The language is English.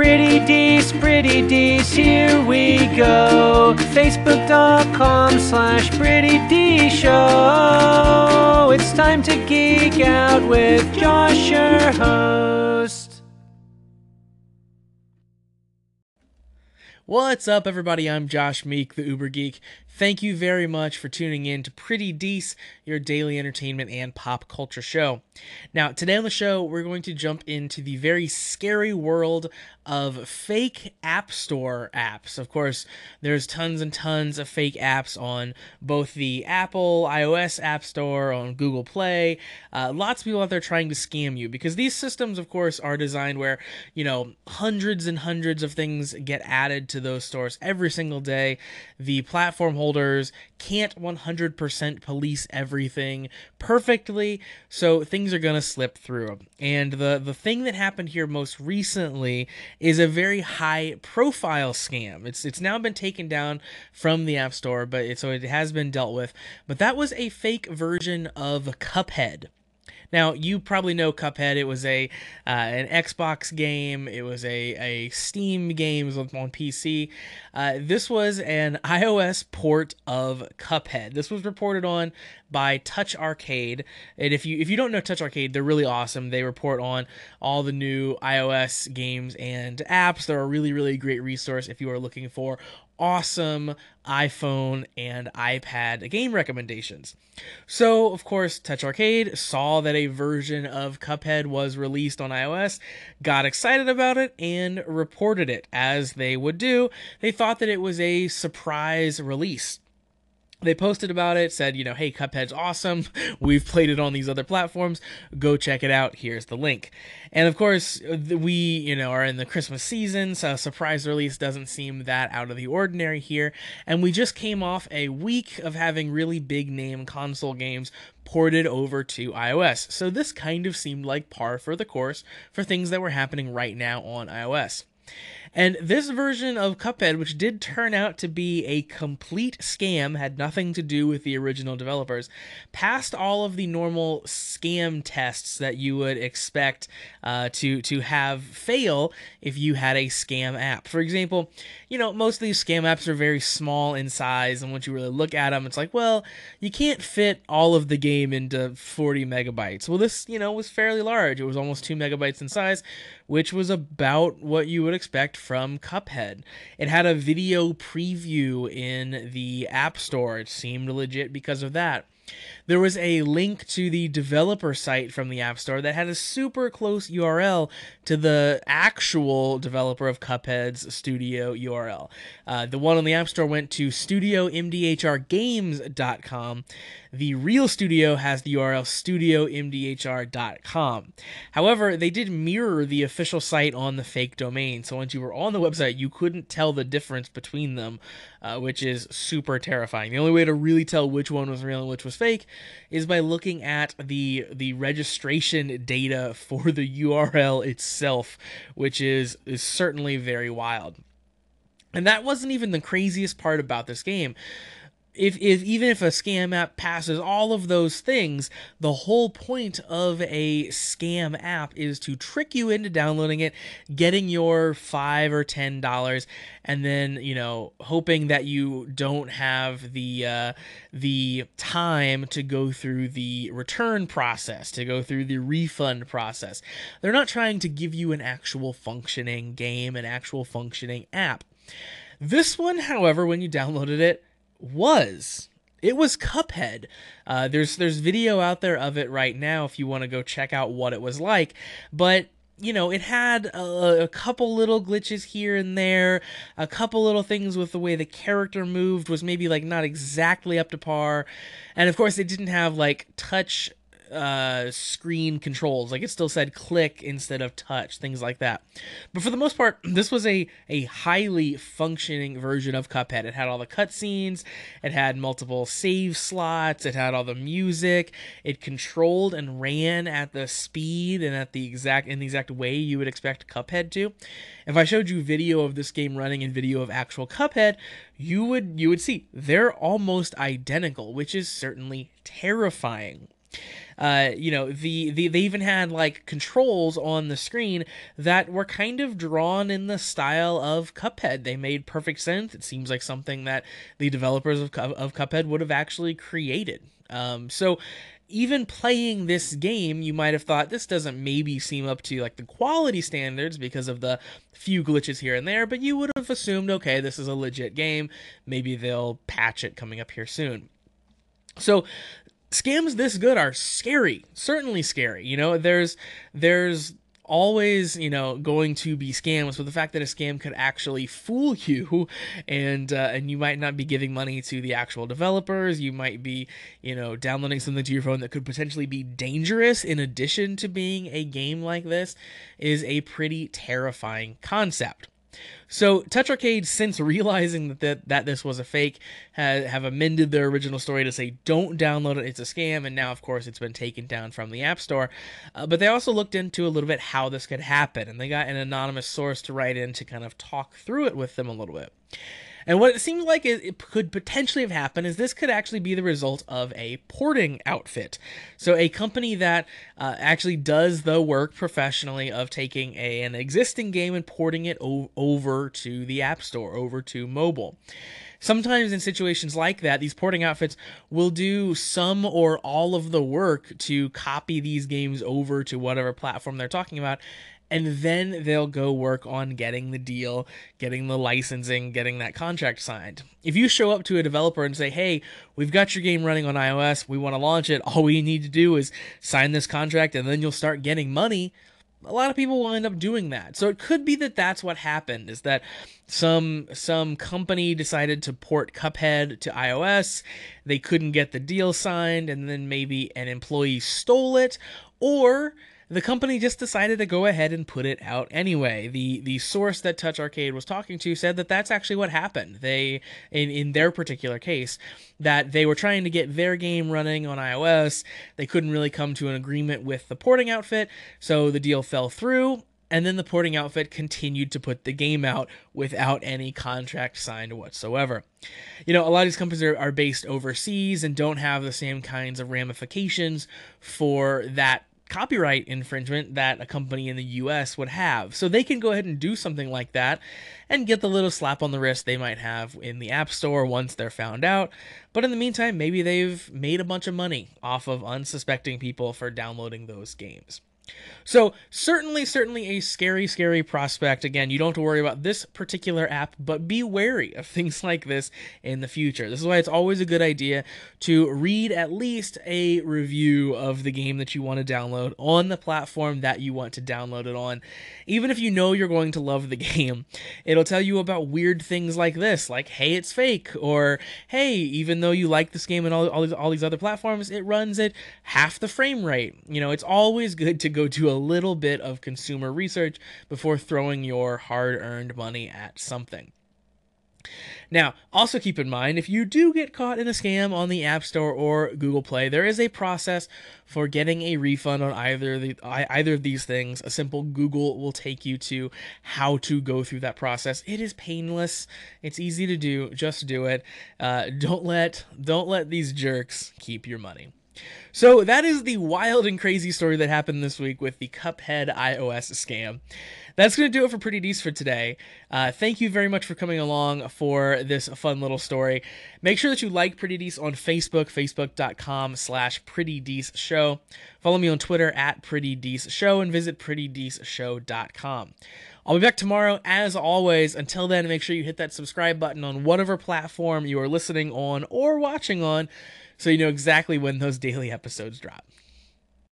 Pretty Dees, Pretty Dees, here we go. Facebook.com slash Pretty D Show. It's time to geek out with Josh, your host. What's up, everybody? I'm Josh Meek, the Uber Geek. Thank you very much for tuning in to Pretty Dees, your daily entertainment and pop culture show. Now, today on the show, we're going to jump into the very scary world of fake App Store apps. Of course, there's tons and tons of fake apps on both the Apple iOS App Store, on Google Play. Uh, lots of people out there trying to scam you because these systems, of course, are designed where, you know, hundreds and hundreds of things get added to those stores every single day. The platform holders can't 100% police everything perfectly, so things are going to slip through. And the the thing that happened here most recently is a very high profile scam. It's it's now been taken down from the App Store, but it, so it has been dealt with. But that was a fake version of Cuphead. Now you probably know Cuphead. It was a uh, an Xbox game. It was a a Steam game on, PC. Uh, this was an iOS port of Cuphead. This was reported on by Touch Arcade. And if you if you don't know Touch Arcade, they're really awesome. They report on all the new iOS games and apps. They're a really really great resource if you are looking for awesome iPhone and iPad game recommendations. So, of course, Touch Arcade saw that a version of Cuphead was released on iOS, got excited about it, and reported it. As they would do, they thought that it was a surprise release they posted about it said you know hey cuphead's awesome. We've played it on these other platforms. Go check it out. Here's the link. And of course uh, we you know are in the christmas season so surprise release doesn't seem that out of the ordinary here. And we just came off a week of having really big name console games ported over to ios. So this kind of seemed like par for the course for things that were happening right now on ios and this version of Cuphead, which did turn out to be a complete scam, had nothing to do with the original developers, passed all of the normal scam tests that you would expect uh, to to have fail if you had a scam app. For example, you know most of these scam apps are very small in size, and once you really look at them, it's like, well, you can't fit all of the game into 40 megabytes. Well, this you know was fairly large. It was almost two megabytes in size, which was about what you would expect from Cuphead. It had a video preview in the App Store. It seemed legit because of that. There was a link to the developer site from the App Store that had a super close URL to the actual developer of Cuphead's studio URL. Uh, the one on the App Store went to studiomdhrgames.com. The real studio has the URL studiomdhr.com. However, they did mirror the official site on the fake domain, so once you were on the website, you couldn't tell the difference between them, uh, which is super terrifying. The only way to really tell which one was real and which was fake is by looking at the the registration data for the URL itself, which is is certainly very wild. And that wasn't even the craziest part about this game if, if even if a scam app passes all of those things, the whole point of a scam app is to trick you into downloading it, getting your five or ten dollars, and then you know hoping that you don't have the uh, the time to go through the return process, to go through the refund process. They're not trying to give you an actual functioning game, an actual functioning app. This one, however, when you downloaded it was. It was Cuphead. Uh, there's there's video out there of it right now if you want to go check out what it was like. But you know, it had a, a, couple little glitches here and there, a couple little things with the way the character moved was maybe like not exactly up to par. And of course, it didn't have like touch uh, screen controls. Like it still said click instead of touch, things like that. But for the most part, this was a, a highly functioning version of Cuphead. It had all the cutscenes, it had multiple save slots, it had all the music, it controlled and ran at the speed and at the exact in the exact way you would expect Cuphead to. If I showed you video of this game running and video of actual Cuphead, you would you would see they're almost identical, which is certainly terrifying. Uh, you know, the, the they even had like controls on the screen that were kind of drawn in the style of Cuphead. They made perfect sense. It seems like something that the developers of, of Cuphead would have actually created. Um, so even playing this game, you might have thought this doesn't maybe seem up to like the quality standards because of the few glitches here and there, but you would have assumed, okay, this is a legit game. Maybe they'll patch it coming up here soon. So scams this good are scary, certainly scary. You know, there's there's always, you know, going to be scams. But the fact that a scam could actually fool you, and uh, and you might not be giving money to the actual developers, you might be, you know, downloading something to your phone that could potentially be dangerous. In addition to being a game like this, is a pretty terrifying concept. So Touch Arcade, since realizing that, that that this was a fake, have, have amended their original story to say don't download it, it's a scam, and now of course it's been taken down from the App Store. Uh, but they also looked into a little bit how this could happen, and they got an anonymous source to write in to kind of talk through it with them a little bit. And what it seems like it, could potentially have happened is this could actually be the result of a porting outfit. So, a company that uh, actually does the work professionally of taking a, an existing game and porting it o- over to the App Store, over to mobile. Sometimes in situations like that, these porting outfits will do some or all of the work to copy these games over to whatever platform they're talking about and then they'll go work on getting the deal, getting the licensing, getting that contract signed. If you show up to a developer and say, "Hey, we've got your game running on iOS, we want to launch it. All we need to do is sign this contract and then you'll start getting money." A lot of people will end up doing that. So it could be that that's what happened is that some some company decided to port Cuphead to iOS, they couldn't get the deal signed and then maybe an employee stole it or the company just decided to go ahead and put it out anyway. The the source that Touch Arcade was talking to said that that's actually what happened. They in in their particular case that they were trying to get their game running on iOS. They couldn't really come to an agreement with the porting outfit, so the deal fell through and then the porting outfit continued to put the game out without any contract signed whatsoever. You know, a lot of these companies are, are based overseas and don't have the same kinds of ramifications for that copyright infringement that a company in the US would have. So they can go ahead and do something like that and get the little slap on the wrist they might have in the App Store once they're found out. But in the meantime, maybe they've made a bunch of money off of unsuspecting people for downloading those games. So, certainly, certainly a scary, scary prospect. Again, you don't have to worry about this particular app, but be wary of things like this in the future. This is why it's always a good idea to read at least a review of the game that you want to download on the platform that you want to download it on. Even if you know you're going to love the game, it'll tell you about weird things like this, like, hey, it's fake, or hey, even though you like this game and all, all, these, all these other platforms, it runs at half the frame rate. You know, it's always good to go do a little bit of consumer research before throwing your hard earned money at something. Now, also keep in mind if you do get caught in a scam on the App Store or Google Play, there is a process for getting a refund on either the either of these things. A simple Google will take you to how to go through that process. It is painless. It's easy to do. Just do it. Uh, don't let don't let these jerks keep your money. So that is the wild and crazy story that happened this week with the Cuphead iOS scam. That's going to do it for Pretty Dees for today. Uh, thank you very much for coming along for this fun little story. Make sure that you like Pretty Dees on Facebook, facebook.com slash Pretty Dees Show. Follow me on Twitter at Pretty Dees Show and visit prettydeesshow.com. I'll be back tomorrow as always. Until then, make sure you hit that subscribe button on whatever platform you are listening on or watching on so you know exactly when those daily episodes drop.